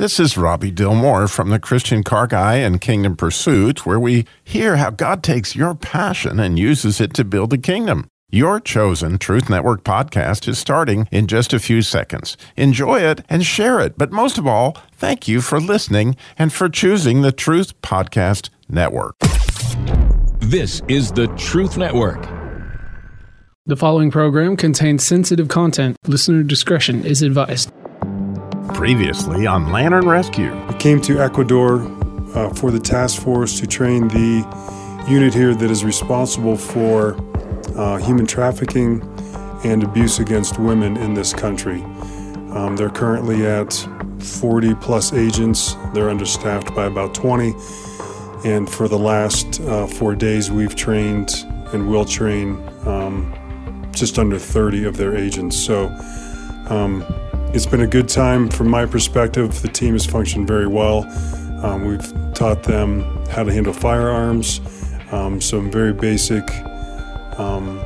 This is Robbie Dilmore from the Christian Car Guy and Kingdom Pursuit, where we hear how God takes your passion and uses it to build a kingdom. Your chosen Truth Network podcast is starting in just a few seconds. Enjoy it and share it. But most of all, thank you for listening and for choosing the Truth Podcast Network. This is the Truth Network. The following program contains sensitive content. Listener discretion is advised. Previously on Lantern Rescue. I came to Ecuador uh, for the task force to train the unit here that is responsible for uh, human trafficking and abuse against women in this country. Um, they're currently at 40 plus agents. They're understaffed by about 20. And for the last uh, four days, we've trained and will train um, just under 30 of their agents. So um, it's been a good time from my perspective. The team has functioned very well. Um, we've taught them how to handle firearms, um, some very basic um,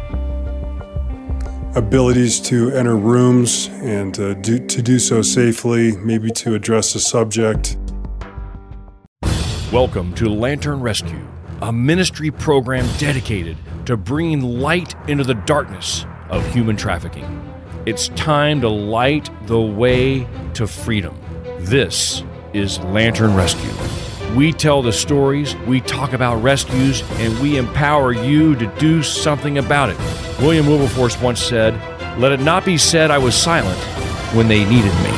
abilities to enter rooms and uh, do, to do so safely, maybe to address a subject. Welcome to Lantern Rescue, a ministry program dedicated to bringing light into the darkness of human trafficking. It's time to light the way to freedom. This is Lantern Rescue. We tell the stories, we talk about rescues, and we empower you to do something about it. William Wilberforce once said, Let it not be said I was silent when they needed me.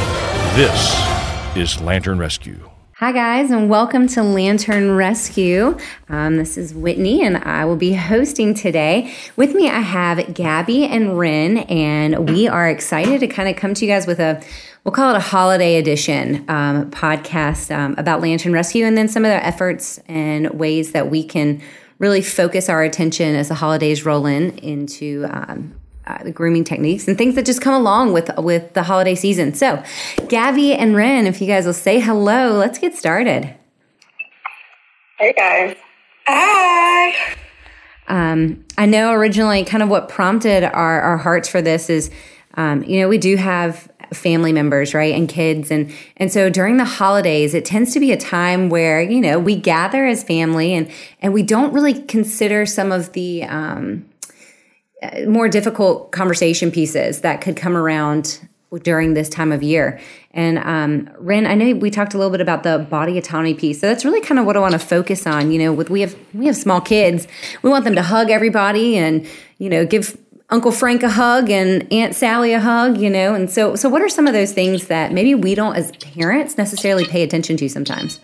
This is Lantern Rescue. Hi, guys, and welcome to Lantern Rescue. Um, this is Whitney, and I will be hosting today. With me, I have Gabby and Ren, and we are excited to kind of come to you guys with a we'll call it a holiday edition um, podcast um, about Lantern Rescue and then some of the efforts and ways that we can really focus our attention as the holidays roll in into um, uh, the grooming techniques and things that just come along with with the holiday season. So, Gabby and Ren, if you guys will say hello, let's get started. Hey guys. Hi. Um, I know originally kind of what prompted our, our hearts for this is, um, you know, we do have family members, right, and kids, and and so during the holidays, it tends to be a time where you know we gather as family, and and we don't really consider some of the um, more difficult conversation pieces that could come around during this time of year. And um, Ren, I know we talked a little bit about the body autonomy piece, so that's really kind of what I want to focus on. You know, with we have we have small kids, we want them to hug everybody and you know give Uncle Frank a hug and Aunt Sally a hug. You know, and so so what are some of those things that maybe we don't as parents necessarily pay attention to sometimes?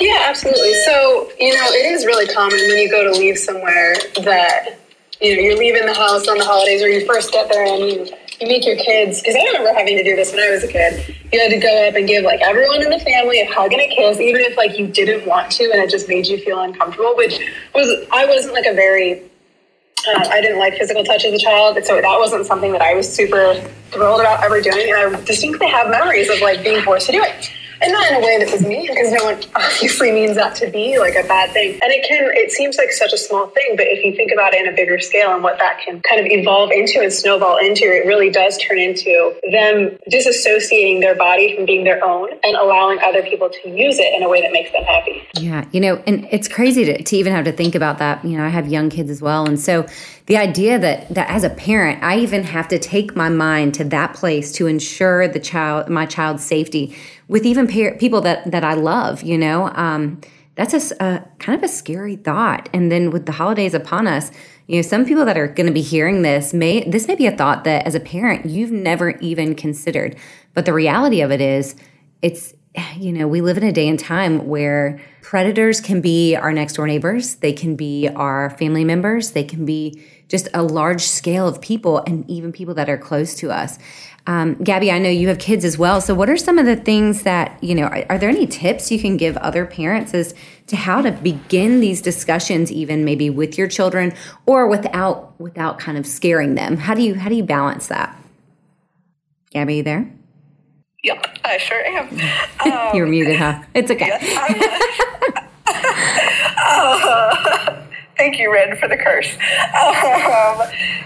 Yeah, absolutely. So you know, it is really common when you go to leave somewhere that you know, you're leaving the house on the holidays or you first get there and you, you meet your kids. Because I remember having to do this when I was a kid. You had to go up and give like everyone in the family a hug and a kiss, even if like you didn't want to and it just made you feel uncomfortable, which was, I wasn't like a very, uh, I didn't like physical touch as a child. So that wasn't something that I was super thrilled about ever doing. And I distinctly have memories of like being forced to do it and not in a way that was mean because no one obviously means that to be like a bad thing. And it can it seems like such a small thing but if you think about it in a bigger scale and what that can kind of evolve into and snowball into it really does turn into them disassociating their body from being their own and allowing other people to use it in a way that makes them happy. Yeah you know and it's crazy to, to even have to think about that. You know i have young kids as well and so the idea that that as a parent i even have to take my mind to that place to ensure the child my child's safety with even people that that I love, you know, um, that's a, a, kind of a scary thought. And then with the holidays upon us, you know, some people that are going to be hearing this may this may be a thought that as a parent you've never even considered. But the reality of it is, it's you know, we live in a day and time where predators can be our next door neighbors, they can be our family members, they can be just a large scale of people and even people that are close to us. Um, Gabby, I know you have kids as well. So, what are some of the things that, you know, are, are, there any tips you can give other parents as to how to begin these discussions, even maybe with your children or without without kind of scaring them? How do you how do you balance that? Gabby, you there? Yeah, I sure am. Um, You're muted, huh? It's okay. Yes, uh, thank you, you're for the curse. Um,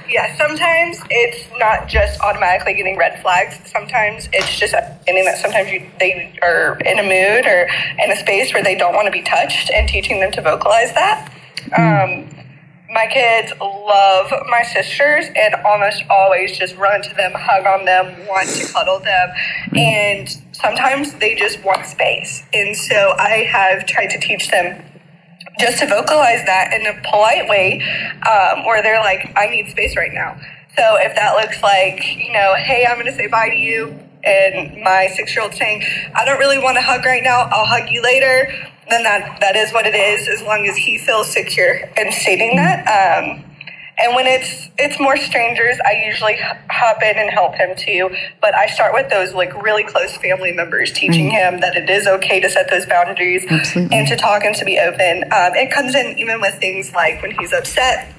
yeah, sometimes it's not just automatically getting red flags. Sometimes it's just understanding that sometimes you, they are in a mood or in a space where they don't want to be touched and teaching them to vocalize that. Um, my kids love my sisters and almost always just run to them, hug on them, want to cuddle them. And sometimes they just want space. And so I have tried to teach them just to vocalize that in a polite way um, where they're like, I need space right now. So if that looks like, you know, hey, I'm going to say bye to you, and my six year old saying, I don't really want to hug right now, I'll hug you later, then that, that is what it is, as long as he feels secure in stating that. Um, and when it's it's more strangers, I usually hop in and help him too. But I start with those like really close family members, teaching mm-hmm. him that it is okay to set those boundaries Absolutely. and to talk and to be open. Um, it comes in even with things like when he's upset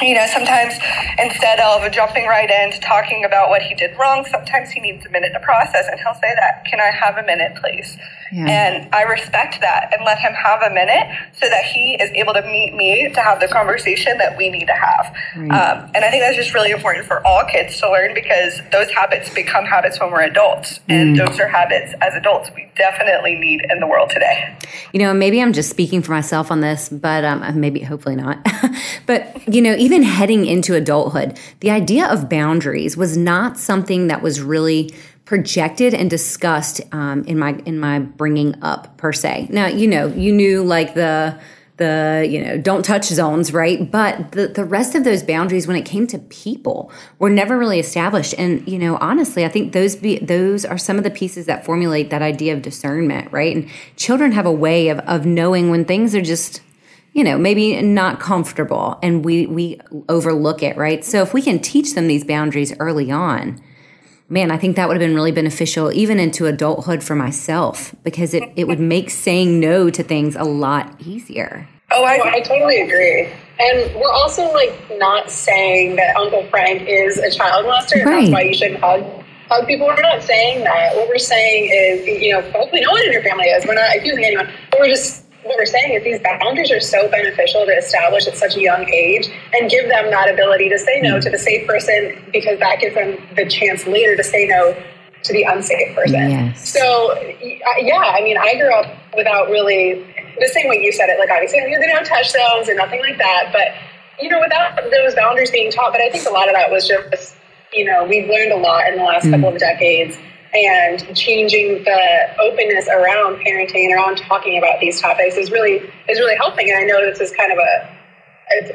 you know, sometimes instead of jumping right into talking about what he did wrong, sometimes he needs a minute to process and he'll say that, can I have a minute, please? Yeah. And I respect that and let him have a minute so that he is able to meet me to have the conversation that we need to have. Right. Um, and I think that's just really important for all kids to learn because those habits become habits when we're adults. And mm. those are habits as adults we definitely need in the world today. You know, maybe I'm just speaking for myself on this, but um, maybe, hopefully not. but, you know, even heading into adulthood, the idea of boundaries was not something that was really projected and discussed um, in my in my bringing up per se. Now, you know, you knew like the the you know don't touch zones right? But the, the rest of those boundaries when it came to people were never really established. And you know honestly i think those be those are some of the pieces that formulate that idea of discernment right? And children have a way of of knowing when things are just you know maybe not comfortable and we we overlook it right? So if we can teach them these boundaries early on man i think that would have been really beneficial even into adulthood for myself because it, it would make saying no to things a lot easier. Oh I, I totally agree. And we're also like not saying that uncle frank is a child molester. Right. that's why you shouldn't hug hug people. We're not saying that. What we're saying is you know hopefully no one in your family is. We're not accusing anyone but we're just what we're saying is these boundaries are so beneficial to establish at such a young age and give them that ability to say no to the safe person because that gives them the chance later to say no to the unsafe person. Yes. So, yeah, I mean, I grew up without really the same way you said it. Like, obviously, you're going to have touch zones and nothing like that. But, you know, without those boundaries being taught, but I think a lot of that was just, you know, we've learned a lot in the last mm. couple of decades and changing the openness around parenting and around talking about these topics is really is really helping. And I know this is kind of a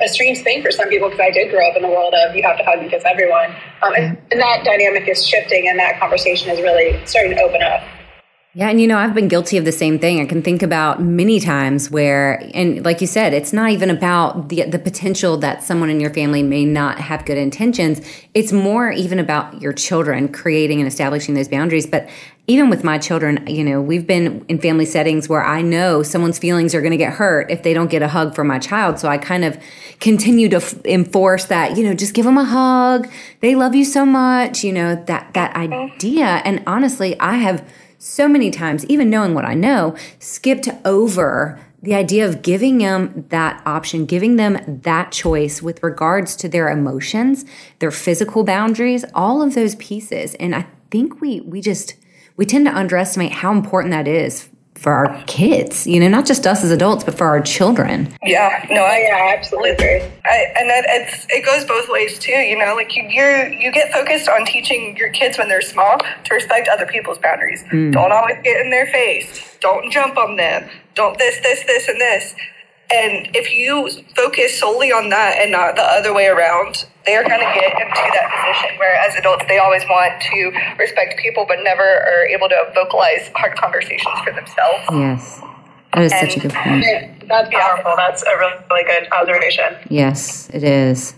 a strange thing for some people because I did grow up in the world of you have to hug because everyone, um, and, and that dynamic is shifting, and that conversation is really starting to open up. Yeah, and you know, I've been guilty of the same thing. I can think about many times where and like you said, it's not even about the the potential that someone in your family may not have good intentions. It's more even about your children creating and establishing those boundaries, but even with my children, you know, we've been in family settings where I know someone's feelings are going to get hurt if they don't get a hug from my child. So I kind of continue to f- enforce that, you know, just give them a hug. They love you so much, you know, that that idea. And honestly, I have so many times, even knowing what I know, skipped over the idea of giving them that option, giving them that choice with regards to their emotions, their physical boundaries, all of those pieces. And I think we we just we tend to underestimate how important that is for our kids, you know, not just us as adults, but for our children. Yeah, no, I yeah, absolutely agree. I, and that it's it goes both ways too. You know, like you you you get focused on teaching your kids when they're small to respect other people's boundaries. Mm. Don't always get in their face. Don't jump on them. Don't this this this and this. And if you focus solely on that and not the other way around, they're going to get into that position where, as adults, they always want to respect people but never are able to vocalize hard conversations for themselves. Yes. That is and such a good point. That's powerful. That's a really, really good observation. Yes, it is.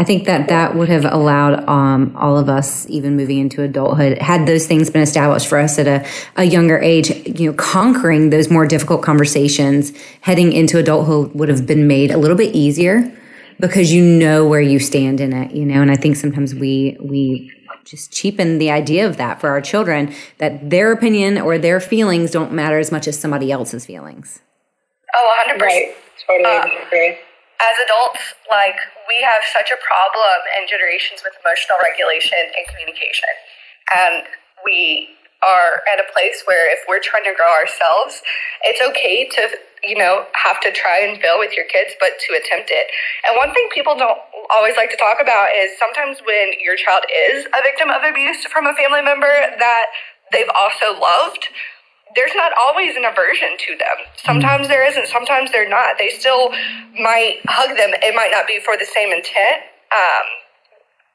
I think that that would have allowed um, all of us, even moving into adulthood, had those things been established for us at a, a, younger age, you know, conquering those more difficult conversations, heading into adulthood would have been made a little bit easier because you know where you stand in it, you know. And I think sometimes we we just cheapen the idea of that for our children that their opinion or their feelings don't matter as much as somebody else's feelings. Oh, 100%. Right. Totally uh, agree as adults, like we have such a problem in generations with emotional regulation and communication. And we are at a place where if we're trying to grow ourselves, it's okay to, you know, have to try and fail with your kids, but to attempt it. And one thing people don't always like to talk about is sometimes when your child is a victim of abuse from a family member that they've also loved, there's not always an aversion to them. Sometimes there isn't, sometimes they're not. They still might hug them. It might not be for the same intent. Um,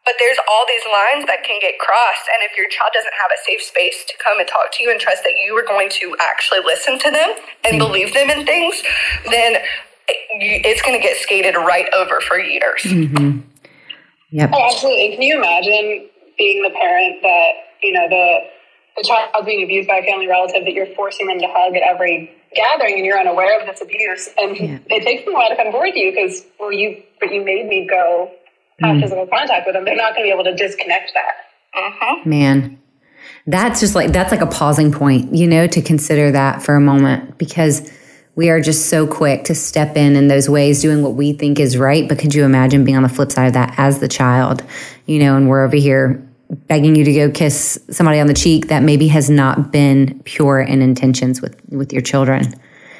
but there's all these lines that can get crossed. And if your child doesn't have a safe space to come and talk to you and trust that you are going to actually listen to them and believe them in things, then it's going to get skated right over for years. Mm-hmm. Yep. Oh, absolutely. Can you imagine being the parent that, you know, the the child being abused by a family relative that you're forcing them to hug at every gathering and you're unaware of this abuse and yeah. it takes them a while to come forward to you because well you but you made me go have mm. physical contact with them they're not going to be able to disconnect that uh-huh. man that's just like that's like a pausing point you know to consider that for a moment because we are just so quick to step in in those ways doing what we think is right but could you imagine being on the flip side of that as the child you know and we're over here begging you to go kiss somebody on the cheek that maybe has not been pure in intentions with with your children.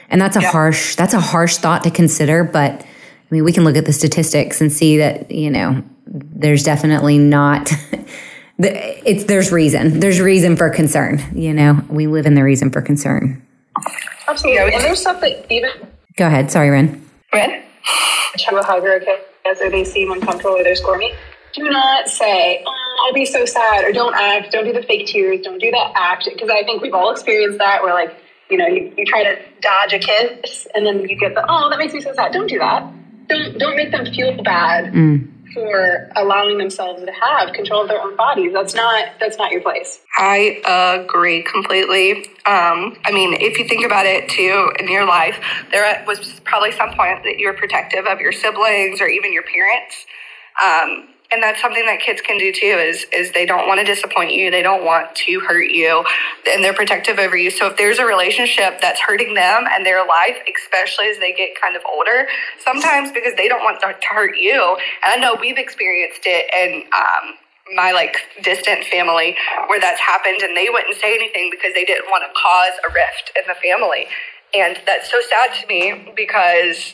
And that's a yeah. harsh that's a harsh thought to consider but i mean we can look at the statistics and see that you know there's definitely not it's there's reason. There's reason for concern you know? We live in the reason for concern. Absolutely and there's stuff that even go ahead. Sorry ren. Ren? To a hugger okay as they seem uncomfortable or they're squirmy do not say, oh, I'll be so sad, or don't act, don't do the fake tears, don't do that act. Because I think we've all experienced that where, like, you know, you, you try to dodge a kiss and then you get the, oh, that makes me so sad. Don't do that. Don't, don't make them feel bad mm. for allowing themselves to have control of their own bodies. That's not, that's not your place. I agree completely. Um, I mean, if you think about it too in your life, there was probably some point that you were protective of your siblings or even your parents. Um, and that's something that kids can do too is is they don't want to disappoint you they don't want to hurt you and they're protective over you. So if there's a relationship that's hurting them and their life especially as they get kind of older sometimes because they don't want to hurt you and i know we've experienced it and um, my like distant family where that's happened and they wouldn't say anything because they didn't want to cause a rift in the family. And that's so sad to me because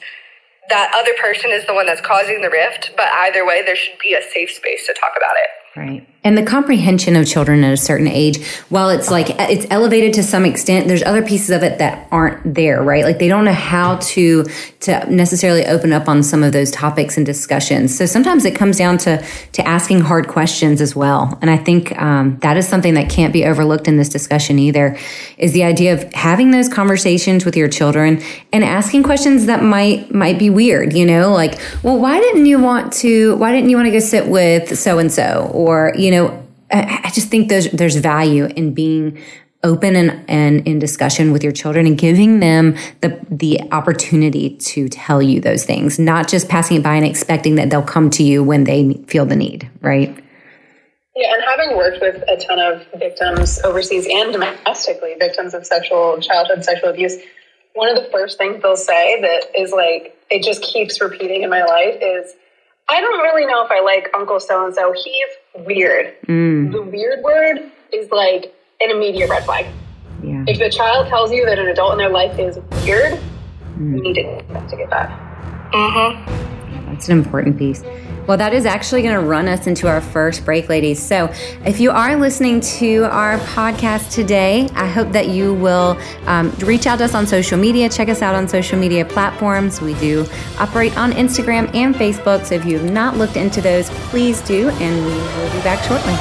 that other person is the one that's causing the rift. But either way, there should be a safe space to talk about it. Right. And the comprehension of children at a certain age, while it's like it's elevated to some extent, there's other pieces of it that aren't there, right? Like they don't know how to to necessarily open up on some of those topics and discussions. So sometimes it comes down to to asking hard questions as well. And I think um, that is something that can't be overlooked in this discussion either. Is the idea of having those conversations with your children and asking questions that might might be weird. You know, like, well, why didn't you want to? Why didn't you want to go sit with so and so? Or you know, I, I just think there's there's value in being open and, and in discussion with your children and giving them the the opportunity to tell you those things, not just passing it by and expecting that they'll come to you when they feel the need, right? Yeah, and having worked with a ton of victims overseas and domestically, victims of sexual childhood sexual abuse, one of the first things they'll say that is like it just keeps repeating in my life is I don't really know if I like Uncle so and so. He's weird. Mm. The weird word is like an immediate red flag. Yeah. If the child tells you that an adult in their life is weird, mm. you need to investigate that. Mm-hmm. That's an important piece. Well, that is actually going to run us into our first break, ladies. So, if you are listening to our podcast today, I hope that you will um, reach out to us on social media. Check us out on social media platforms. We do operate on Instagram and Facebook. So, if you have not looked into those, please do, and we will be back shortly.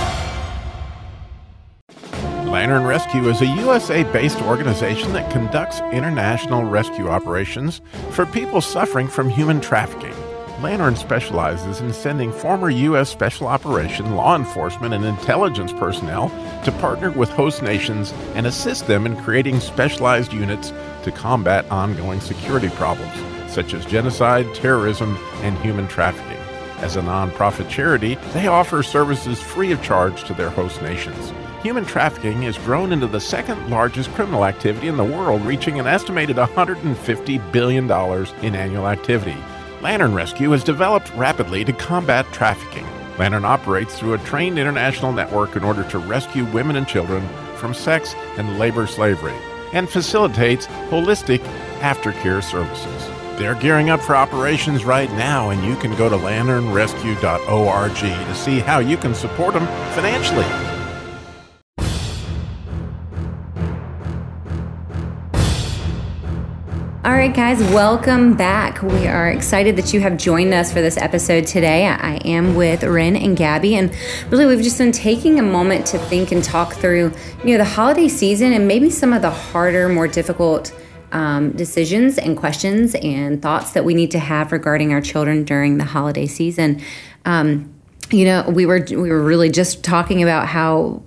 Lantern Rescue is a USA based organization that conducts international rescue operations for people suffering from human trafficking. Lantern specializes in sending former U.S. Special Operation, law enforcement, and intelligence personnel to partner with host nations and assist them in creating specialized units to combat ongoing security problems, such as genocide, terrorism, and human trafficking. As a nonprofit charity, they offer services free of charge to their host nations. Human trafficking has grown into the second largest criminal activity in the world, reaching an estimated $150 billion in annual activity. Lantern Rescue has developed rapidly to combat trafficking. Lantern operates through a trained international network in order to rescue women and children from sex and labor slavery and facilitates holistic aftercare services. They're gearing up for operations right now, and you can go to lanternrescue.org to see how you can support them financially. All right, guys, welcome back. We are excited that you have joined us for this episode today. I am with Ren and Gabby, and really, we've just been taking a moment to think and talk through, you know, the holiday season and maybe some of the harder, more difficult um, decisions and questions and thoughts that we need to have regarding our children during the holiday season. Um, you know, we were we were really just talking about how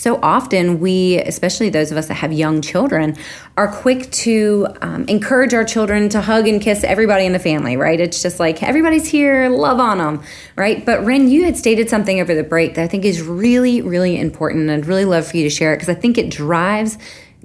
so often we, especially those of us that have young children, are quick to um, encourage our children to hug and kiss everybody in the family, right? It's just like everybody's here, love on them, right? But Ren, you had stated something over the break that I think is really, really important. And I'd really love for you to share it because I think it drives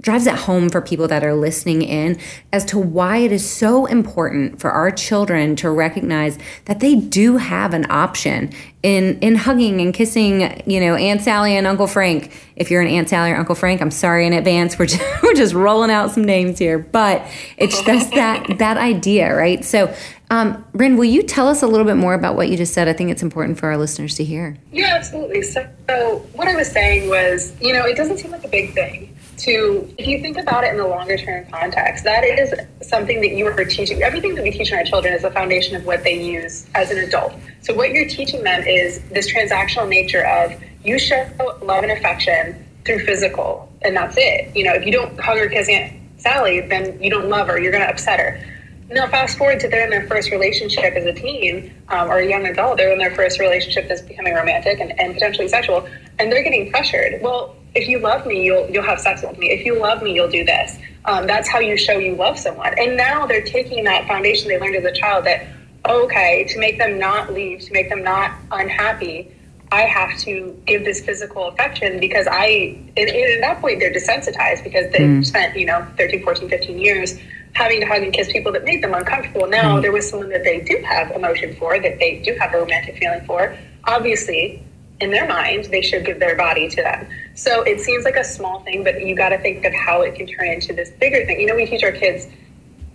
drives it home for people that are listening in as to why it is so important for our children to recognize that they do have an option in in hugging and kissing, you know, Aunt Sally and Uncle Frank. If you're an Aunt Sally or Uncle Frank, I'm sorry in advance. We're just, we're just rolling out some names here, but it's just that that idea, right? So, um, Ren, will you tell us a little bit more about what you just said? I think it's important for our listeners to hear. Yeah, absolutely. So, so what I was saying was, you know, it doesn't seem like a big thing to if you think about it in the longer term context that is something that you are teaching. Everything that we teach our children is the foundation of what they use as an adult. So what you're teaching them is this transactional nature of you show love and affection through physical and that's it. You know if you don't hug or kiss aunt sally then you don't love her. You're going to upset her. Now fast forward to they're in their first relationship as a teen um, or a young adult. They're in their first relationship that's becoming romantic and, and potentially sexual and they're getting pressured. Well if you love me, you'll you'll have sex with me. If you love me, you'll do this. Um, that's how you show you love someone. And now they're taking that foundation they learned as a child that okay, to make them not leave, to make them not unhappy, I have to give this physical affection because I, and, and at that point, they're desensitized because they've mm. spent, you know, 13, 14, 15 years having to hug and kiss people that made them uncomfortable. Now, mm. there was someone that they do have emotion for, that they do have a romantic feeling for. Obviously, in their mind, they should give their body to them. So it seems like a small thing, but you got to think of how it can turn into this bigger thing. You know, we teach our kids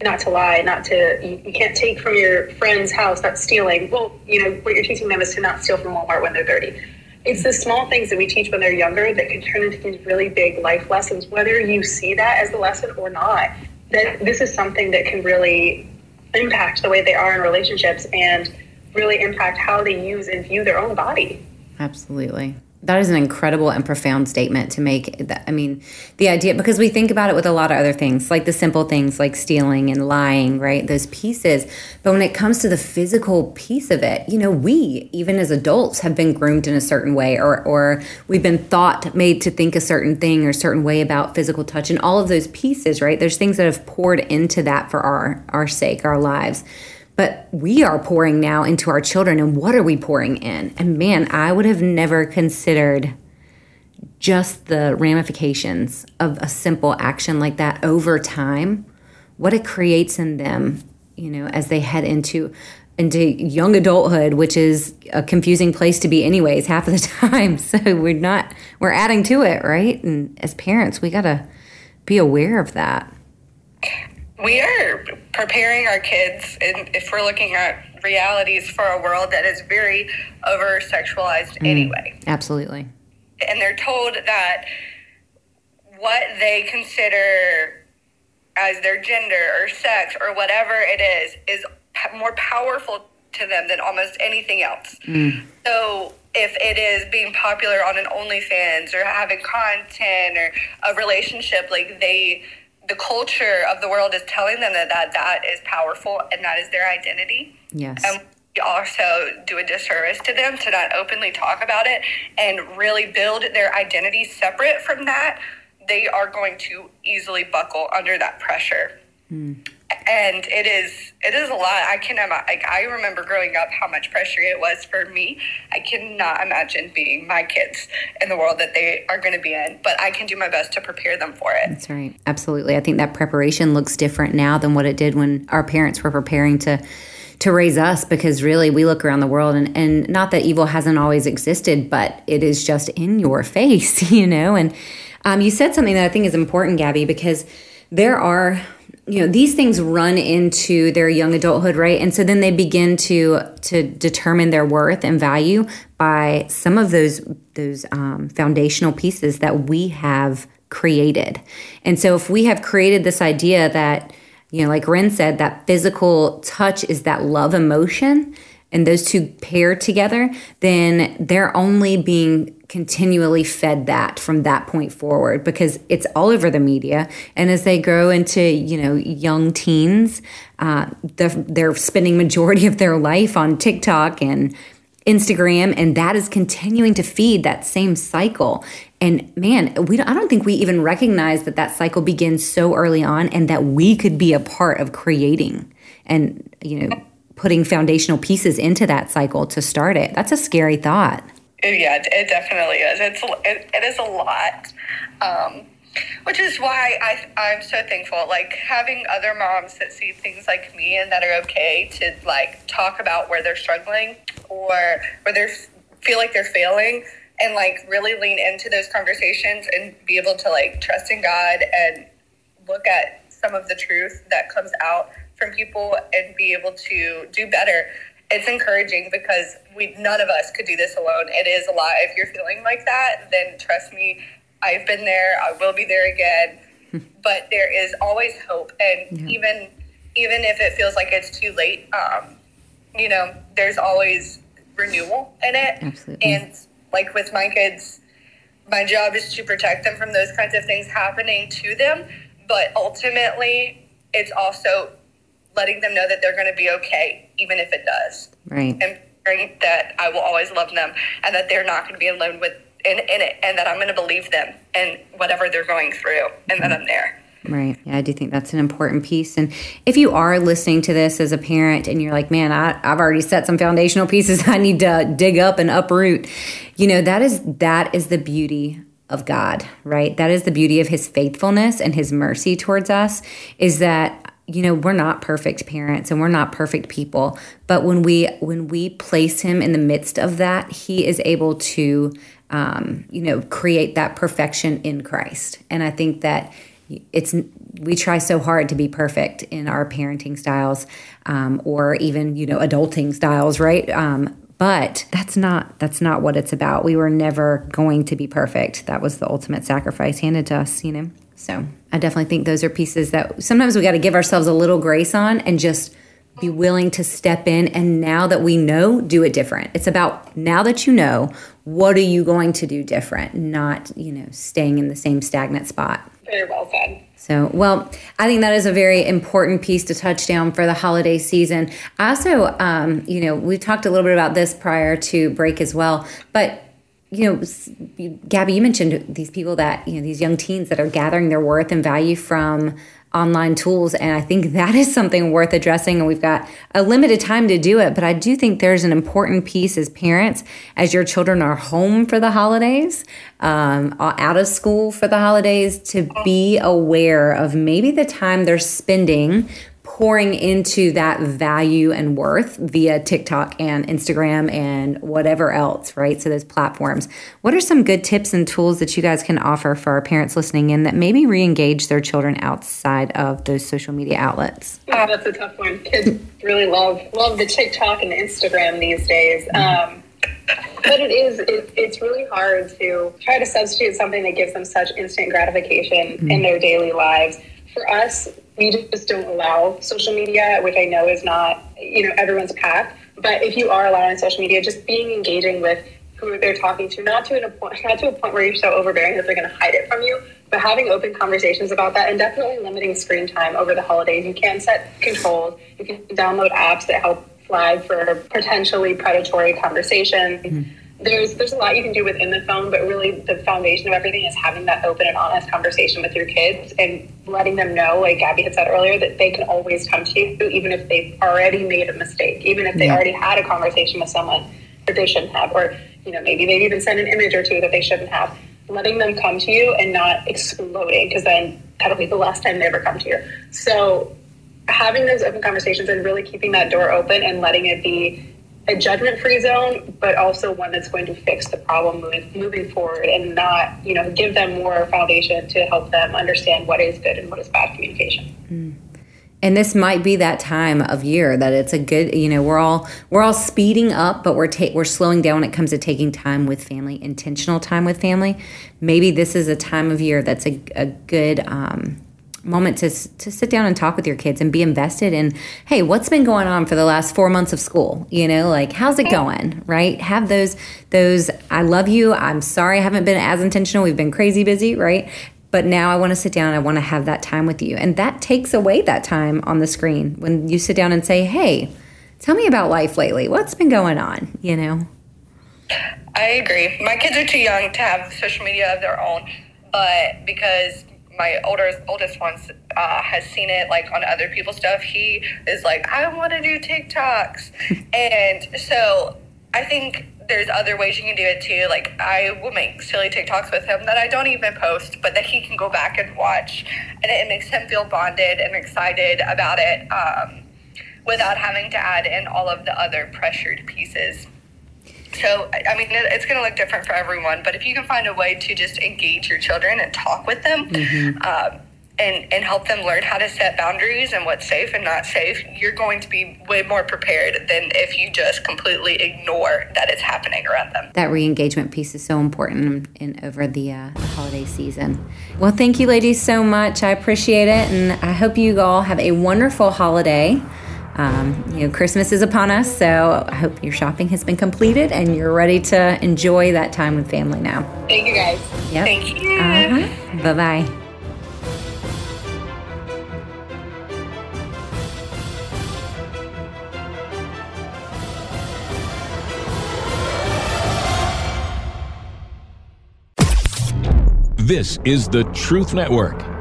not to lie, not to, you, you, can't take from your friend's house, that's stealing. Well, you know, what you're teaching them is to not steal from Walmart when they're 30. It's the small things that we teach when they're younger that can turn into these really big life lessons, whether you see that as a lesson or not. That this is something that can really impact the way they are in relationships and really impact how they use and view their own body. Absolutely. That is an incredible and profound statement to make. I mean, the idea, because we think about it with a lot of other things, like the simple things like stealing and lying, right? Those pieces. But when it comes to the physical piece of it, you know, we, even as adults, have been groomed in a certain way, or, or we've been thought, made to think a certain thing or a certain way about physical touch and all of those pieces, right? There's things that have poured into that for our, our sake, our lives but we are pouring now into our children and what are we pouring in? And man i would have never considered just the ramifications of a simple action like that over time what it creates in them you know as they head into into young adulthood which is a confusing place to be anyways half of the time. So we're not we're adding to it right? And as parents we got to be aware of that we are preparing our kids, and if we're looking at realities for a world that is very over sexualized mm, anyway. Absolutely. And they're told that what they consider as their gender or sex or whatever it is is more powerful to them than almost anything else. Mm. So if it is being popular on an OnlyFans or having content or a relationship, like they the culture of the world is telling them that that, that is powerful and that is their identity. Yes. And we also do a disservice to them to not openly talk about it and really build their identity separate from that. They are going to easily buckle under that pressure. Mm and it is it is a lot. I can like I remember growing up how much pressure it was for me. I cannot imagine being my kids in the world that they are going to be in, but I can do my best to prepare them for it. That's right. Absolutely. I think that preparation looks different now than what it did when our parents were preparing to to raise us because really we look around the world and, and not that evil hasn't always existed, but it is just in your face, you know? And um, you said something that I think is important, Gabby, because there are you know these things run into their young adulthood right? And so then they begin to to determine their worth and value by some of those those um, foundational pieces that we have created. And so if we have created this idea that you know like ren said that physical touch is that love emotion and those two pair together then they're only being continually fed that from that point forward because it's all over the media. And as they grow into, you know, young teens, uh, they're, they're spending majority of their life on TikTok and Instagram, and that is continuing to feed that same cycle. And man, we don't, I don't think we even recognize that that cycle begins so early on, and that we could be a part of creating and you know putting foundational pieces into that cycle to start it. That's a scary thought. Yeah, it definitely is. It's it, it is a lot, um, which is why I I'm so thankful. Like having other moms that see things like me and that are okay to like talk about where they're struggling or where they feel like they're failing and like really lean into those conversations and be able to like trust in God and look at some of the truth that comes out from people and be able to do better it's encouraging because we none of us could do this alone. It is a lot. If you're feeling like that, then trust me, I've been there. I will be there again. but there is always hope, and yeah. even even if it feels like it's too late, um, you know, there's always renewal in it. Absolutely. And like with my kids, my job is to protect them from those kinds of things happening to them. But ultimately, it's also letting them know that they're going to be okay, even if it does. Right. And that I will always love them and that they're not going to be alone with in, in it and that I'm going to believe them and whatever they're going through and mm-hmm. that I'm there. Right. Yeah, I do think that's an important piece. And if you are listening to this as a parent and you're like, man, I, I've already set some foundational pieces I need to dig up and uproot, you know, that is that is the beauty of God, right? That is the beauty of his faithfulness and his mercy towards us is that you know we're not perfect parents and we're not perfect people but when we when we place him in the midst of that he is able to um, you know create that perfection in christ. And i think that it's we try so hard to be perfect in our parenting styles um, or even you know adulting styles right? Um, but that's not that's not what it's about. We were never going to be perfect. That was the ultimate sacrifice handed to us you know so I definitely think those are pieces that sometimes we got to give ourselves a little grace on and just be willing to step in. And now that we know, do it different. It's about now that you know, what are you going to do different, not, you know, staying in the same stagnant spot. Very well said. So, well, I think that is a very important piece to touch down for the holiday season. I also, um, you know, we talked a little bit about this prior to break as well, but you know, Gabby, you mentioned these people that, you know, these young teens that are gathering their worth and value from online tools. And I think that is something worth addressing. And we've got a limited time to do it. But I do think there's an important piece as parents, as your children are home for the holidays, um, out of school for the holidays, to be aware of maybe the time they're spending pouring into that value and worth via TikTok and Instagram and whatever else, right? So those platforms. What are some good tips and tools that you guys can offer for our parents listening in that maybe re-engage their children outside of those social media outlets? Yeah, that's a tough one. Kids really love love the TikTok and the Instagram these days. Mm-hmm. Um, but it is it, it's really hard to try to substitute something that gives them such instant gratification mm-hmm. in their daily lives for us we just don't allow social media, which I know is not, you know, everyone's path. But if you are allowing social media, just being engaging with who they're talking to, not to a point, not to a point where you're so overbearing that they're going to hide it from you, but having open conversations about that, and definitely limiting screen time over the holidays. You can set controls. You can download apps that help flag for potentially predatory conversations. Mm-hmm there's there's a lot you can do within the phone, but really the foundation of everything is having that open and honest conversation with your kids and letting them know, like Gabby had said earlier, that they can always come to you, even if they've already made a mistake, even if they yeah. already had a conversation with someone that they shouldn't have, or you know maybe they've even sent an image or two that they shouldn't have. Letting them come to you and not exploding, because then that'll be the last time they ever come to you. So having those open conversations and really keeping that door open and letting it be a judgment free zone, but also one that's going to fix the problem moving, moving forward and not, you know, give them more foundation to help them understand what is good and what is bad communication. Mm. And this might be that time of year that it's a good, you know, we're all we're all speeding up, but we're ta- we're slowing down when it comes to taking time with family, intentional time with family. Maybe this is a time of year that's a, a good um, moment to to sit down and talk with your kids and be invested in hey what's been going on for the last four months of school? You know like how's it going right? Have those those i love you i'm sorry i haven't been as intentional we've been crazy busy right? But now i want to sit down i want to have that time with you. And that takes away that time on the screen when you sit down and say hey tell me about life lately what's been going on you know? I agree. My kids are too young to have social media of their own but because my older oldest one uh, has seen it like on other people's stuff. He is like, I want to do TikToks, and so I think there's other ways you can do it too. Like I will make silly TikToks with him that I don't even post, but that he can go back and watch, and it makes him feel bonded and excited about it. Um, without having to add in all of the other pressured pieces. So, I mean, it's going to look different for everyone, but if you can find a way to just engage your children and talk with them mm-hmm. um, and, and help them learn how to set boundaries and what's safe and not safe, you're going to be way more prepared than if you just completely ignore that it's happening around them. That re engagement piece is so important in, over the, uh, holiday season. Well, thank you, ladies, so much. I appreciate it, and I hope you all have a wonderful holiday. Um, you know, Christmas is upon us, so I hope your shopping has been completed and you're ready to enjoy that time with family now. Thank you, guys. Yep. Thank you. Uh-huh. Bye bye. This is the Truth Network.